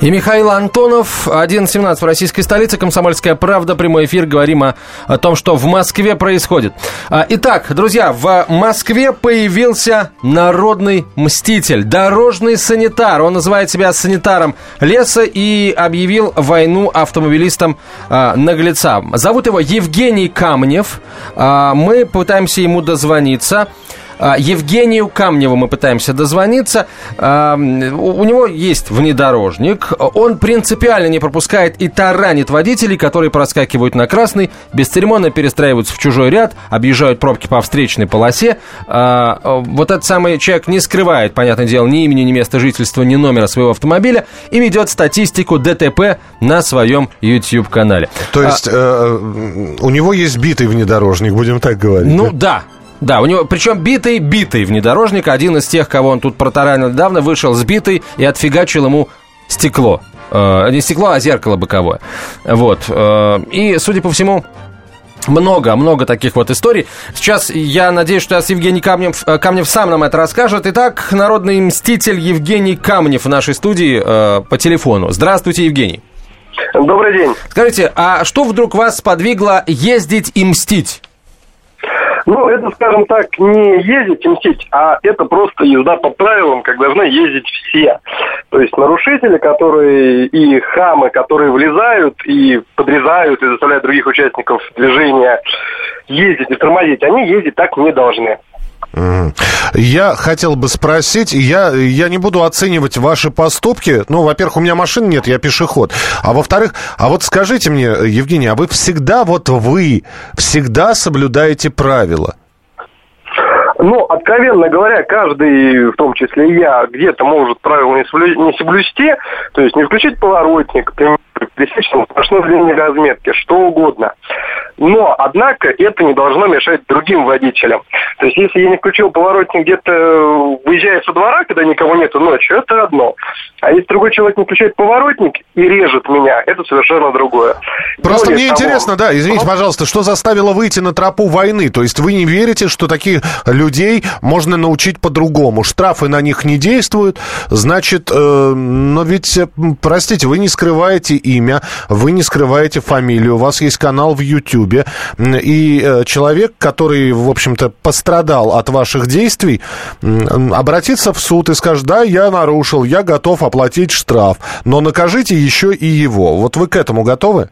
И Михаил Антонов, 11.17 в российской столице, «Комсомольская правда», прямой эфир, говорим о, о том, что в Москве происходит. А, итак, друзья, в Москве появился народный мститель, дорожный санитар. Он называет себя санитаром леса и объявил войну автомобилистам а, наглецам. Зовут его Евгений Камнев. А, мы пытаемся ему дозвониться. А, Евгению Камневу мы пытаемся дозвониться. А, у него есть внедорожник. Он принципиально не пропускает и таранит водителей, которые проскакивают на красный, бесцеремонно перестраиваются в чужой ряд, объезжают пробки по встречной полосе. А, вот этот самый человек не скрывает, понятное дело, ни имени, ни места жительства, ни номера своего автомобиля и ведет статистику ДТП на своем YouTube-канале. То есть а, у него есть битый внедорожник, будем так говорить? Ну да, да, у него, причем битый, битый внедорожник. Один из тех, кого он тут протаранил недавно, вышел сбитый и отфигачил ему стекло. Э, не стекло, а зеркало боковое. Вот. Э, и, судя по всему, много, много таких вот историй. Сейчас я надеюсь, что сейчас Евгений Камнев, э, Камнев сам нам это расскажет. Итак, народный мститель Евгений Камнев в нашей студии э, по телефону. Здравствуйте, Евгений. Добрый день. Скажите, а что вдруг вас сподвигло ездить и мстить? Ну, это, скажем так, не ездить и мстить, а это просто езда по правилам, как должны ездить все. То есть нарушители, которые и хамы, которые влезают и подрезают и заставляют других участников движения ездить и тормозить, они ездить так не должны. Я хотел бы спросить, я, я не буду оценивать ваши поступки. Ну, во-первых, у меня машины нет, я пешеход. А во-вторых, а вот скажите мне, Евгений, а вы всегда, вот вы, всегда соблюдаете правила? Ну, откровенно говоря, каждый, в том числе я, где-то может правила не соблюсти, то есть не включить поворотник, пересечь сплошной линии разметки, что угодно. Но, однако, это не должно мешать другим водителям. То есть, если я не включил поворотник где-то, выезжая со двора, когда никого нету ночью, это одно. А если другой человек не включает поворотник и режет меня, это совершенно другое. Просто Более мне того... интересно, да, извините, пожалуйста, что заставило выйти на тропу войны? То есть вы не верите, что таких людей можно научить по-другому? Штрафы на них не действуют, значит, э, но ведь, э, простите, вы не скрываете имя, вы не скрываете фамилию, у вас есть канал в YouTube, и э, человек, который, в общем-то, пострадал от ваших действий, обратится в суд и скажет, да, я нарушил, я готов оплатить штраф, но накажите еще и его. Вот вы к этому готовы?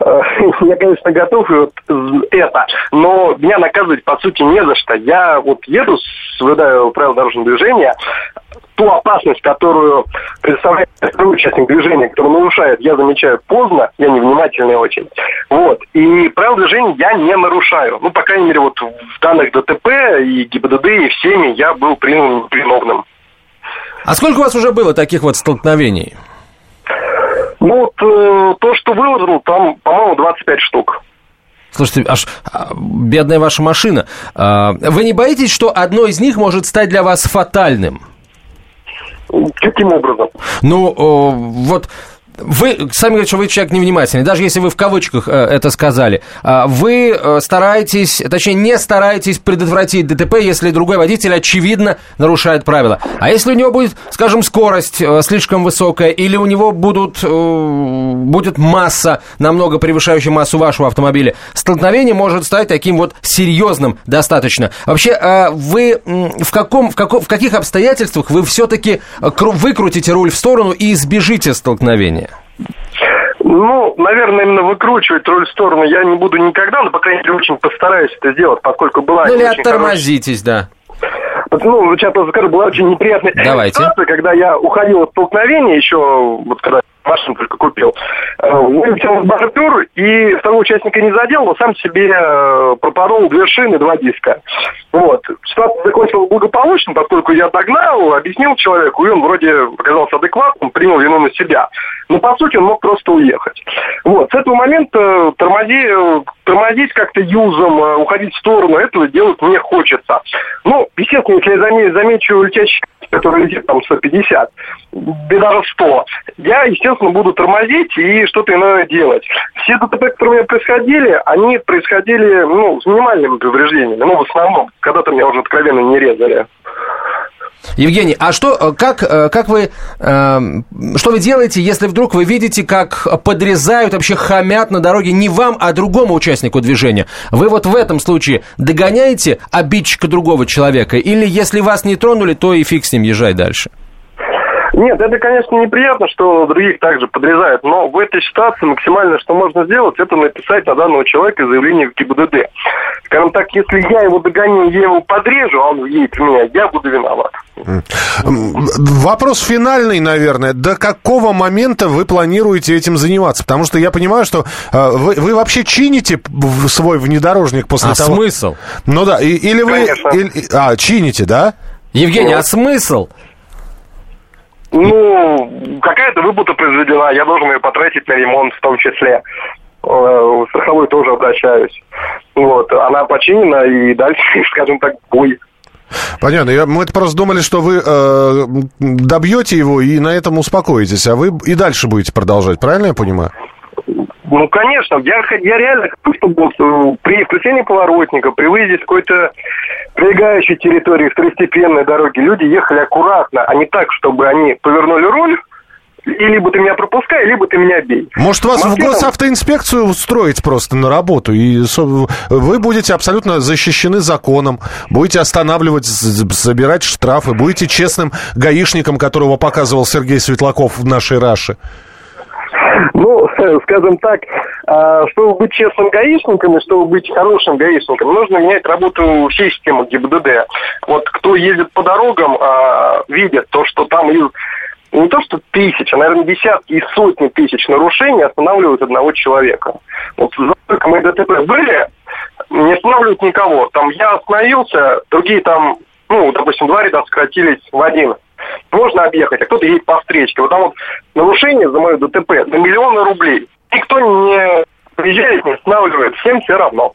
Э, я, конечно, готов и вот это, но меня наказывать, по сути, не за что. Я вот еду, соблюдаю правила дорожного движения, ту опасность, которую представляет второй участник движения, который нарушает, я замечаю поздно, я невнимательный очень. Вот. И правила движения я не нарушаю. Ну, по крайней мере, вот в данных ДТП и ГИБДД, и всеми я был признан виновным. А сколько у вас уже было таких вот столкновений? Ну вот э, то, что выложил, там, по-моему, 25 штук. Слушайте, аж а, бедная ваша машина. А, вы не боитесь, что одно из них может стать для вас фатальным? Каким образом? Ну, вот вы сами говорите, что вы человек невнимательный, даже если вы в кавычках э, это сказали. Э, вы э, стараетесь, точнее, не стараетесь предотвратить ДТП, если другой водитель, очевидно, нарушает правила. А если у него будет, скажем, скорость э, слишком высокая, или у него будут, будет масса, намного превышающая массу вашего автомобиля, столкновение может стать таким вот серьезным достаточно. Вообще, вы в, каком, в, каком, в каких обстоятельствах вы все-таки выкрутите руль в сторону и избежите столкновения? Ну, наверное, именно выкручивать руль в сторону я не буду никогда, но, по крайней мере, очень постараюсь это сделать, поскольку была... Ну, или оттормозитесь, хорошая... да. Ну, сейчас скажу, была очень неприятная Давайте. ситуация, когда я уходил от столкновения еще, вот когда машину только купил. Э, вылетел бортур и второго участника не задел, но сам себе э, пропорол две шины, два диска. Вот. Ситуация закончилась благополучно, поскольку я догнал, объяснил человеку, и он вроде показался адекватным, принял вину на себя. Но, по сути, он мог просто уехать. Вот. С этого момента тормози, тормозить как-то юзом, э, уходить в сторону, этого делать мне хочется. Ну, естественно, если я замечу летящий который летит там 150, даже 100, я, естественно, естественно, буду тормозить и что-то иное делать. Все ДТП, которые у меня происходили, они происходили, ну, с минимальными повреждениями, ну, в основном. Когда-то меня уже откровенно не резали. Евгений, а что, э, как, э, как вы, э, что вы делаете, если вдруг вы видите, как подрезают, вообще хамят на дороге не вам, а другому участнику движения? Вы вот в этом случае догоняете обидчика другого человека? Или если вас не тронули, то и фиг с ним, езжай дальше? Нет, это, конечно, неприятно, что других также подрезают, но в этой ситуации максимально, что можно сделать, это написать на данного человека заявление в ГИБДД. Скажем так, если я его догоню, я его подрежу, а он едет в меня, я буду виноват. Вопрос финальный, наверное. До какого момента вы планируете этим заниматься? Потому что я понимаю, что э, вы, вы вообще чините свой внедорожник после а того... смысл? Ну да, и, или вы... Или, а, чините, да? Евгений, а смысл? Ну, какая-то выплата произведена, я должен ее потратить на ремонт в том числе. Э, в страховой тоже обращаюсь. Вот, она починена, и дальше, скажем так, бой. Понятно. Я, мы просто думали, что вы э, добьете его и на этом успокоитесь, а вы и дальше будете продолжать, правильно я понимаю? Ну, конечно, я, я реально хочу, чтобы э, при включении поворотника, при выезде с какой-то прилегающей территории второстепенной дороги люди ехали аккуратно, а не так, чтобы они повернули руль, и либо ты меня пропускай, либо ты меня бей. Может, вас в госавтоинспекцию устроить просто на работу, и вы будете абсолютно защищены законом, будете останавливать, забирать штрафы, будете честным гаишником, которого показывал Сергей Светлаков в нашей Раше. Ну, скажем так, а, чтобы быть честным гаишником и чтобы быть хорошим гаишником, нужно менять работу всей системы ГИБДД. Вот кто ездит по дорогам, а, видит то, что там не то что тысяч, а, наверное, десятки и сотни тысяч нарушений останавливают одного человека. Вот сколько мы ДТП были, не останавливают никого. Там я остановился, другие там, ну, допустим, два ряда сократились в один можно объехать, а кто-то едет по встречке. Вот там вот нарушение за мое ДТП на миллионы рублей. Никто не приезжает, не останавливает, всем все равно.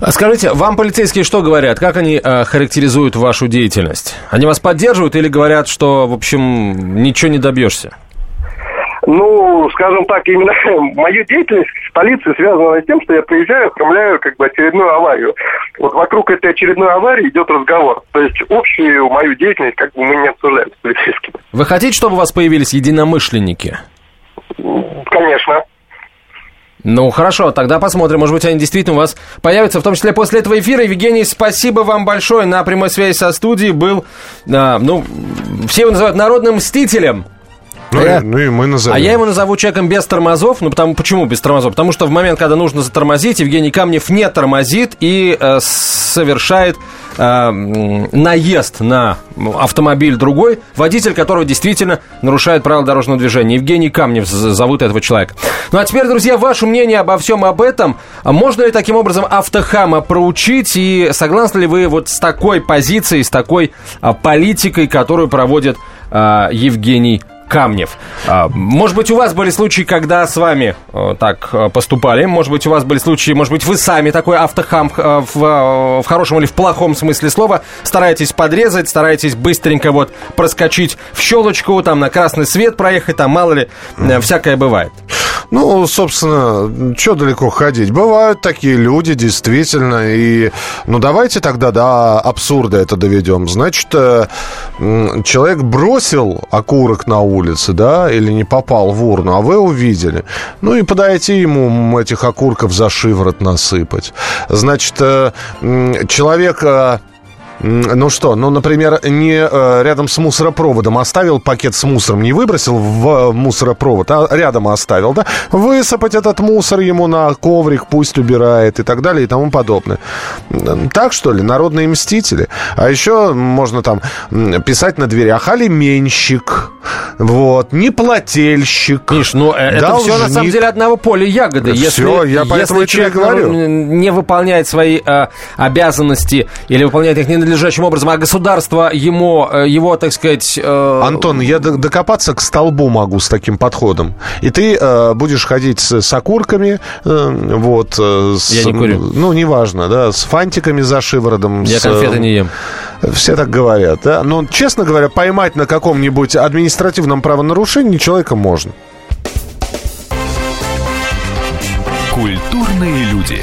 А скажите, вам полицейские что говорят? Как они э, характеризуют вашу деятельность? Они вас поддерживают или говорят, что, в общем, ничего не добьешься? Ну, скажем так, именно моя деятельность в столице связана с тем, что я приезжаю, оформляю как бы очередную аварию. Вот вокруг этой очередной аварии идет разговор. То есть общую мою деятельность как бы мы не обсуждаем с полицейскими. Вы хотите, чтобы у вас появились единомышленники? Конечно. Ну, хорошо, тогда посмотрим. Может быть, они действительно у вас появятся, в том числе после этого эфира. Евгений, спасибо вам большое. На прямой связи со студией был, а, ну, все его называют народным мстителем. Ну, а и, ну и мы назовем. А я его назову человеком без тормозов. Ну, потому, почему без тормозов? Потому что в момент, когда нужно затормозить, Евгений Камнев не тормозит и э, совершает э, наезд на автомобиль другой, водитель которого действительно нарушает правила дорожного движения. Евгений Камнев зовут этого человека. Ну, а теперь, друзья, ваше мнение обо всем об этом. Можно ли таким образом автохама проучить? И согласны ли вы вот с такой позицией, с такой а, политикой, которую проводит а, Евгений Камнев. А, может быть, у вас были случаи, когда с вами э, так э, поступали? Может быть, у вас были случаи, может быть, вы сами такой автохам э, в, в хорошем или в плохом смысле слова стараетесь подрезать, стараетесь быстренько вот проскочить в щелочку, там на красный свет проехать, там мало ли, всякое бывает. Ну, собственно, что далеко ходить? Бывают такие люди, действительно, и, ну, давайте тогда до абсурда это доведем. Значит, человек бросил окурок на улице, да, или не попал в урну, а вы увидели. Ну и подойти ему этих окурков за шиворот насыпать. Значит, э, человек ну что, ну, например, не э, рядом с мусоропроводом оставил пакет с мусором, не выбросил в мусоропровод, а рядом оставил, да? Высыпать этот мусор ему на коврик, пусть убирает и так далее и тому подобное. Так, что ли, народные мстители? А еще можно там писать на дверях алименщик, вот, неплательщик. Миш, ну э, это должник. все на самом деле одного поля ягоды. Если, все, я поэтому если человек говорю. не выполняет свои э, обязанности или выполняет их не надлежащим образом, а государство ему, э, его, так сказать... Э... Антон, я докопаться к столбу могу с таким подходом. И ты э, будешь ходить с, с окурками, э, вот... Э, с, я не курю. Ну, неважно, да, с фантиками за шиворотом. Я с, конфеты э, не ем. Все так говорят, да. Но, честно говоря, поймать на каком-нибудь административном правонарушении человека можно. Культурные люди.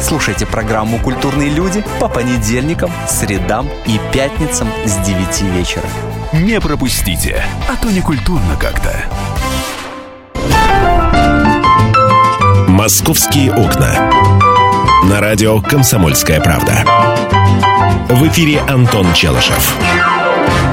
Слушайте программу «Культурные люди» по понедельникам, средам и пятницам с 9 вечера. Не пропустите, а то не культурно как-то. «Московские окна». На радио «Комсомольская правда». В эфире Антон Челышев.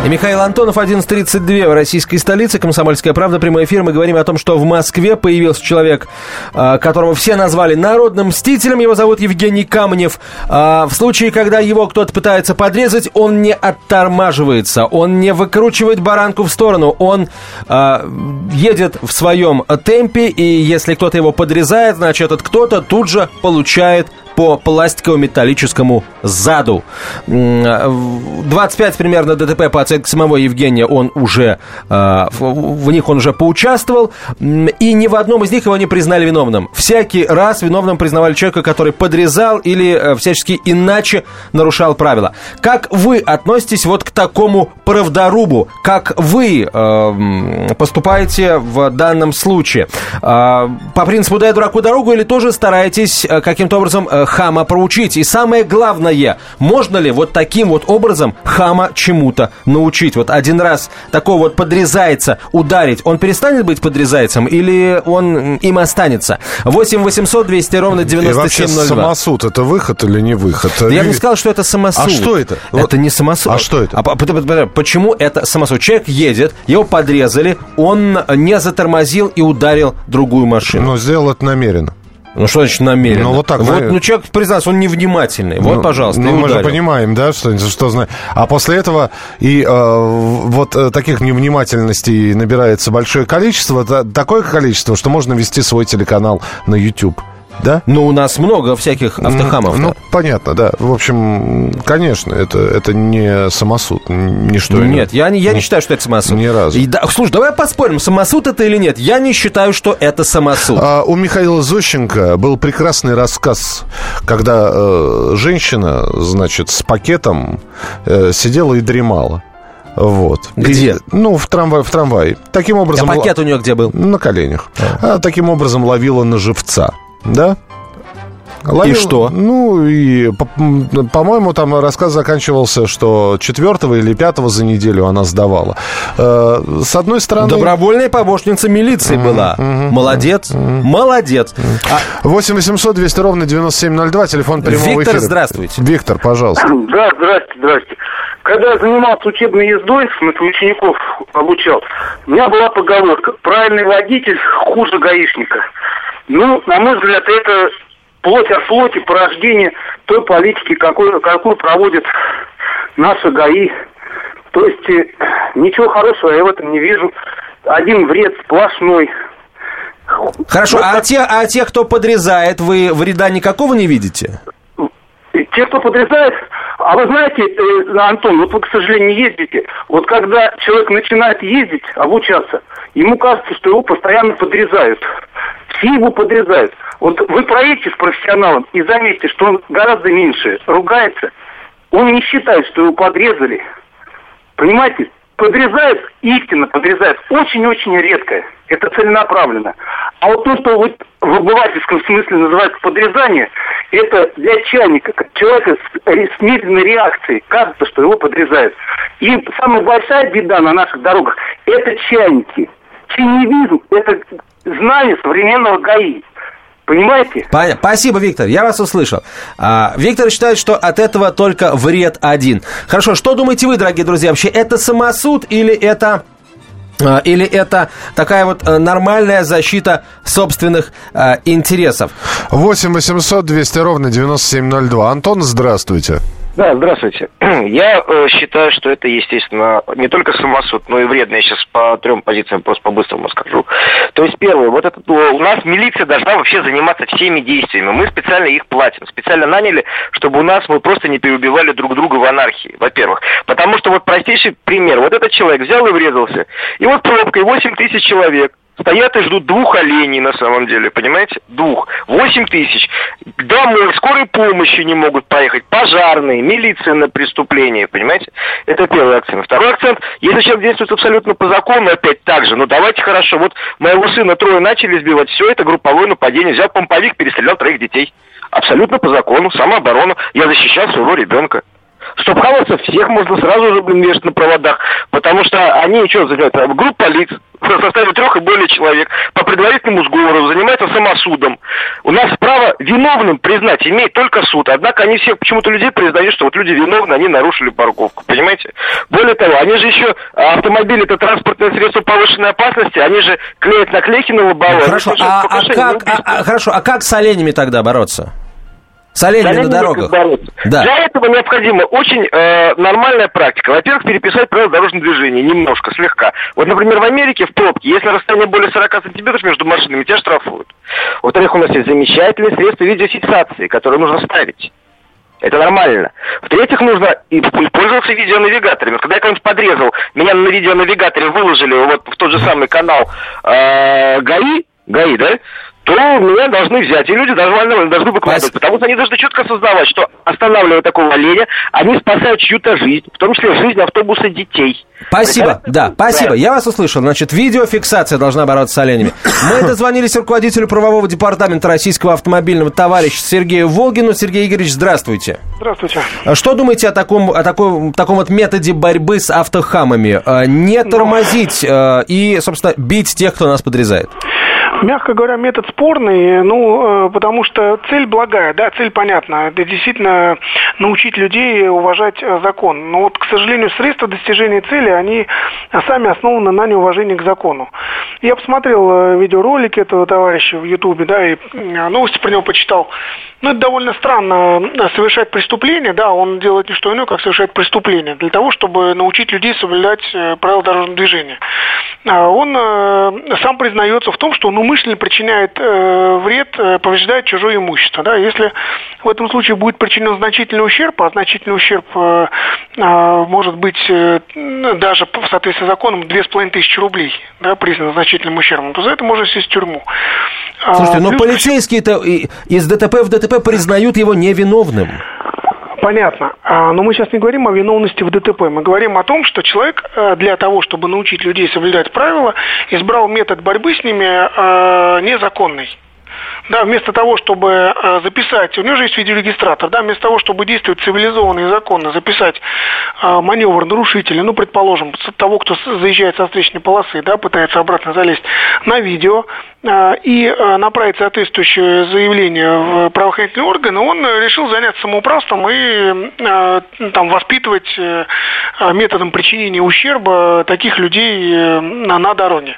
И Михаил Антонов, 11.32 в российской столице. Комсомольская правда, прямой эфир. Мы говорим о том, что в Москве появился человек, а, которого все назвали народным мстителем. Его зовут Евгений Камнев. А, в случае, когда его кто-то пытается подрезать, он не оттормаживается. Он не выкручивает баранку в сторону. Он а, едет в своем темпе. И если кто-то его подрезает, значит, этот кто-то тут же получает по пластиково-металлическому заду. 25 примерно ДТП по оценке самого Евгения он уже, а, в них он уже поучаствовал, и ни в одном из них его не признали виновным. Всякий раз виновным признавали человека, который подрезал или э, всячески иначе нарушал правила. Как вы относитесь вот к такому правдорубу? Как вы э, поступаете в данном случае? Э, по принципу «дай дураку дорогу» или тоже стараетесь э, каким-то образом э, хама проучить? И самое главное, можно ли вот таким вот образом хама чему-то научить? Вот один раз такого вот подрезается ударить, он перестанет быть подрезайцем или он им останется? 8 800 200 ровно 9702. самосуд это выход или не выход? Я не сказал, что это самосуд. А что это? Это вот. не самосуд. А что это? А, почему это самосуд? Человек едет, его подрезали, он не затормозил и ударил другую машину. Но сделал это намеренно. Ну, что значит намеренно? Ну, вот так. Вот, ну, человек признался, он невнимательный. Вот, ну, пожалуйста, Ну, мы же понимаем, да, что, что знает. А после этого и э, вот э, таких невнимательностей набирается большое количество, такое количество, что можно вести свой телеканал на YouTube да? Ну, у нас много всяких автохамов. Ну, понятно, да. В общем, конечно, это, это не самосуд, ничто. Нет, я не, я не считаю, что это самосуд. Ни разу. И, да, слушай, давай поспорим, самосуд это или нет. Я не считаю, что это самосуд. А, у Михаила Зощенко был прекрасный рассказ, когда э, женщина, значит, с пакетом э, сидела и дремала. Вот. Где? И, ну, в трамвае. В трамвае. Таким образом... А пакет у нее где был? На коленях. А. А, таким образом ловила на живца. Да? Ловил, и что? Ну, и, по-моему, там рассказ заканчивался, что четвертого или пятого за неделю она сдавала. Э, с одной стороны... Добровольная помощница милиции mm-hmm, была. Mm-hmm, молодец. Mm-hmm. Молодец. А... 8 800 200 ровно 9702, телефон прямого Виктор, эфира. здравствуйте. Виктор, пожалуйста. Да, здрасте, здрасте. Когда я занимался учебной ездой, смысле учеников обучал, у меня была поговорка «Правильный водитель хуже гаишника». Ну, на мой взгляд, это плоть от плоти порождение той политики, какой, какую проводит наша ГАИ. То есть э, ничего хорошего я в этом не вижу. Один вред сплошной. Хорошо, а, те, а те, кто подрезает, вы вреда никакого не видите? Те, кто подрезает, а вы знаете, э, Антон, вот вы, к сожалению, не ездите. Вот когда человек начинает ездить, обучаться, ему кажется, что его постоянно подрезают. Все его подрезают. Вот вы проедете с профессионалом и заметите, что он гораздо меньше ругается. Он не считает, что его подрезали. Понимаете? Подрезают, истинно подрезают. Очень-очень редко. Это целенаправленно. А вот то, что вот в обывательском смысле называется подрезание, это для чайника, человека с, с медленной реакцией. Кажется, что его подрезают. И самая большая беда на наших дорогах – это чайники. Че не вижу, это знание современного ГАИ. Понимаете? Спасибо, Виктор. Я вас услышал. А, Виктор считает, что от этого только вред один. Хорошо, что думаете вы, дорогие друзья, вообще это самосуд или это а, или это такая вот э, нормальная защита собственных э, интересов? 8 800 200 ровно 9702. Антон, здравствуйте. Да, здравствуйте. Я э, считаю, что это, естественно, не только самосуд, но и вредно. Я сейчас по трем позициям просто по-быстрому скажу. То есть, первое, вот это, у нас милиция должна вообще заниматься всеми действиями. Мы специально их платим. Специально наняли, чтобы у нас мы просто не переубивали друг друга в анархии, во-первых. Потому что вот простейший пример. Вот этот человек взял и врезался. И вот пробкой 8 тысяч человек стоят и ждут двух оленей на самом деле, понимаете? Двух. Восемь тысяч. Домой, скорой помощи не могут поехать, пожарные, милиция на преступление, понимаете? Это первый акцент. Второй акцент, если человек действует абсолютно по закону, опять так же, ну давайте хорошо, вот моего сына трое начали избивать, все это групповое нападение, взял помповик, перестрелял троих детей. Абсолютно по закону, самооборона. Я защищал своего ребенка. Хаваться всех можно сразу же, блин, вешать на проводах. Потому что они что? Группа лиц в составе трех и более человек по предварительному сговору занимается самосудом. У нас право виновным признать имеет только суд. Однако они всех почему-то людей признают, что вот люди виновны, они нарушили парковку. Понимаете? Более того, они же еще автомобили это транспортное средство повышенной опасности, они же клеят наклейки на лобовое. Хорошо, а, а, как, а, а, хорошо, а как с оленями тогда бороться? С оленями на дорогах. Да. Для этого необходима очень э, нормальная практика. Во-первых, переписать правила дорожного движения немножко, слегка. Вот, например, в Америке в пробке, если расстояние более 40 сантиметров между машинами, тебя штрафуют. Во-вторых, у нас есть замечательные средства видеофиксации, которые нужно ставить. Это нормально. В-третьих, нужно и пользоваться видеонавигаторами. Когда я кого-нибудь подрезал, меня на видеонавигаторе выложили вот в тот же самый канал э, ГАИ, ГАИ, да, то меня должны взять. И люди должны, должны выкладывать. Потому что они должны четко осознавать, что останавливая такого оленя, они спасают чью-то жизнь, в том числе жизнь автобуса детей. Спасибо, да, спасибо. Я вас услышал. Значит, видеофиксация должна бороться с оленями. Мы дозвонились руководителю правового департамента российского автомобильного товарища Сергею Волгину. Сергей Игоревич, здравствуйте. Здравствуйте. А что думаете о таком, о таком, таком вот методе борьбы с автохамами? А, не тормозить ну... и, собственно, бить тех, кто нас подрезает? Мягко говоря, метод спорный, ну, э, потому что цель благая, да, цель понятна. Это действительно научить людей уважать э, закон. Но вот, к сожалению, средства достижения цели, они сами основаны на неуважении к закону. Я посмотрел э, видеоролики этого товарища в Ютубе, да, и новости про него почитал. Ну, это довольно странно совершать преступление, да, он делает не что иное, как совершать преступление, для того, чтобы научить людей соблюдать правила дорожного движения. А он сам признается в том, что он умышленно причиняет э, вред, э, повреждает чужое имущество. Да? Если в этом случае будет причинен значительный ущерб, а значительный ущерб э, э, может быть э, даже в соответствии с законом 2500 рублей, да, признан значительным ущербом, то за это можно сесть в тюрьму. А, Слушайте, но полицейские-то из ДТП в ДТП признают его невиновным. Понятно. А, но мы сейчас не говорим о виновности в ДТП. Мы говорим о том, что человек э, для того, чтобы научить людей соблюдать правила, избрал метод борьбы с ними э, незаконный. Да, вместо того, чтобы э, записать, у него же есть видеорегистратор, да, вместо того, чтобы действовать цивилизованно и законно, записать э, маневр нарушителя, ну, предположим, того, кто заезжает со встречной полосы, да, пытается обратно залезть на видео, э, и направить соответствующее заявление в правоохранительные органы, он решил заняться самоуправством и там воспитывать методом причинения ущерба таких людей на дороге.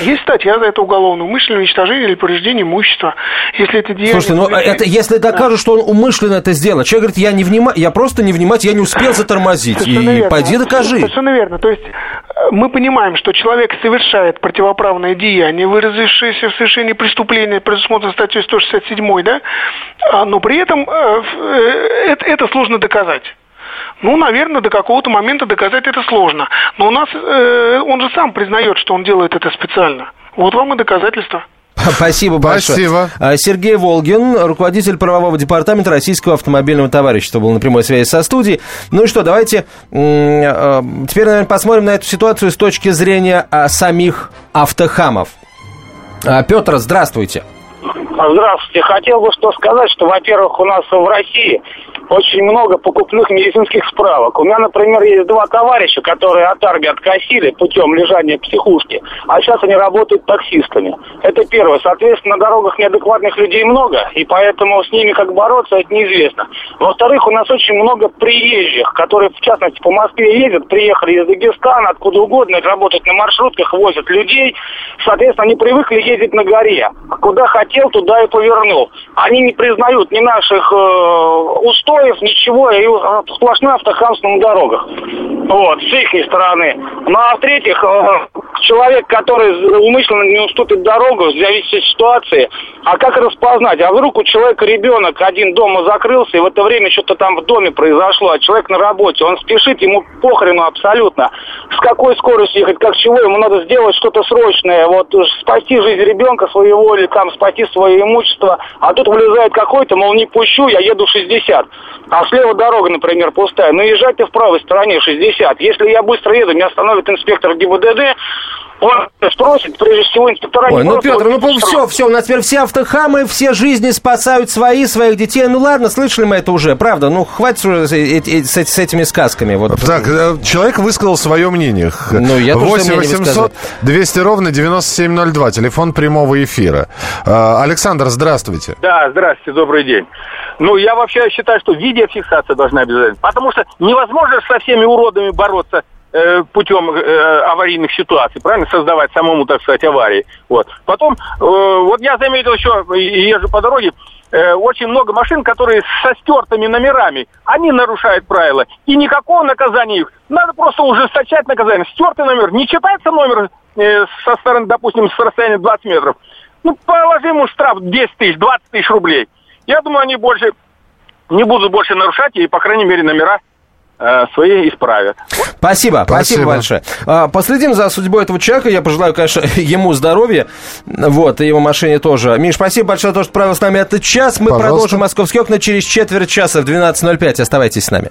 Есть статья за это уголовное умышленное уничтожение или повреждение имущества. Если это деяние... Слушайте, ну это, если докажут, что он умышленно это сделал, человек говорит, я не внима... я просто не внимательно, я не успел затормозить. И верно. пойди докажи. Совершенно верно. То есть э, мы понимаем, что человек совершает противоправное деяние, выразившееся в совершении преступления, предусмотрено статьей 167, да, а, но при этом э, э, это, это сложно доказать. Ну, наверное, до какого-то момента доказать это сложно. Но у нас, э, он же сам признает, что он делает это специально. Вот вам и доказательства. Спасибо большое. Спасибо. А, Сергей Волгин, руководитель правового департамента Российского автомобильного товарищества, был на прямой связи со студией. Ну и что, давайте э, теперь, наверное, посмотрим на эту ситуацию с точки зрения а, самих автохамов. Петр, здравствуйте. Здравствуйте. Хотел бы что сказать, что, во-первых, у нас в России очень много покупных медицинских справок. У меня, например, есть два товарища, которые от армии откосили путем лежания в психушке, а сейчас они работают таксистами. Это первое. Соответственно, на дорогах неадекватных людей много, и поэтому с ними как бороться, это неизвестно. Во-вторых, у нас очень много приезжих, которые, в частности, по Москве ездят, приехали из Дагестана, откуда угодно, работают на маршрутках, возят людей. Соответственно, они привыкли ездить на горе. Куда хотел, туда туда и повернул. Они не признают ни наших э, устоев, ничего, и э, сплошное автохамство на дорогах. Вот, с их стороны. Ну, а в-третьих, э, человек, который умышленно не уступит дорогу, зависит от ситуации. А как распознать? А вдруг у человека ребенок один дома закрылся, и в это время что-то там в доме произошло, а человек на работе, он спешит, ему похрену абсолютно. С какой скоростью ехать, как чего, ему надо сделать что-то срочное, вот спасти жизнь ребенка своего или там спасти свое а тут вылезает какой-то, мол, не пущу, я еду 60. А слева дорога, например, пустая. Ну, езжай ты в правой стороне 60. Если я быстро еду, меня остановит инспектор ГИБДД, он спросит, прежде всего, инспектора... Ой, не ну, Петр, ну, вот все, все, у нас теперь все автохамы, все жизни спасают свои, своих детей. Ну, ладно, слышали мы это уже, правда. Ну, хватит уже с, э- э- с, с этими сказками. Вот. Так, э, человек высказал свое мнение. Ну, я тоже 8 мнение 800 высказал. 200 ровно 9702, телефон прямого эфира. А, Александр, здравствуйте. Да, здравствуйте, добрый день. Ну, я вообще считаю, что видеофиксация должна обязательно. Потому что невозможно со всеми уродами бороться путем э, аварийных ситуаций, правильно, создавать самому, так сказать, аварии. Вот. Потом, э, вот я заметил еще, езжу по дороге, э, очень много машин, которые со стертыми номерами, они нарушают правила. И никакого наказания их. Надо просто ужесточать наказание. Стертый номер, не читается номер э, со стороны, допустим, с расстояния 20 метров. Ну, положи ему штраф 10 тысяч, 20 тысяч рублей. Я думаю, они больше не будут больше нарушать и, по крайней мере, номера э, свои исправят. Спасибо, спасибо, Спасибо. большое. А, Последим за судьбой этого человека. Я пожелаю, конечно, ему здоровья. Вот, и его машине тоже. Миш, спасибо большое, за то, что провел с нами этот час. Мы Пожалуйста. продолжим «Московские окна» через четверть часа в 12.05. Оставайтесь с нами.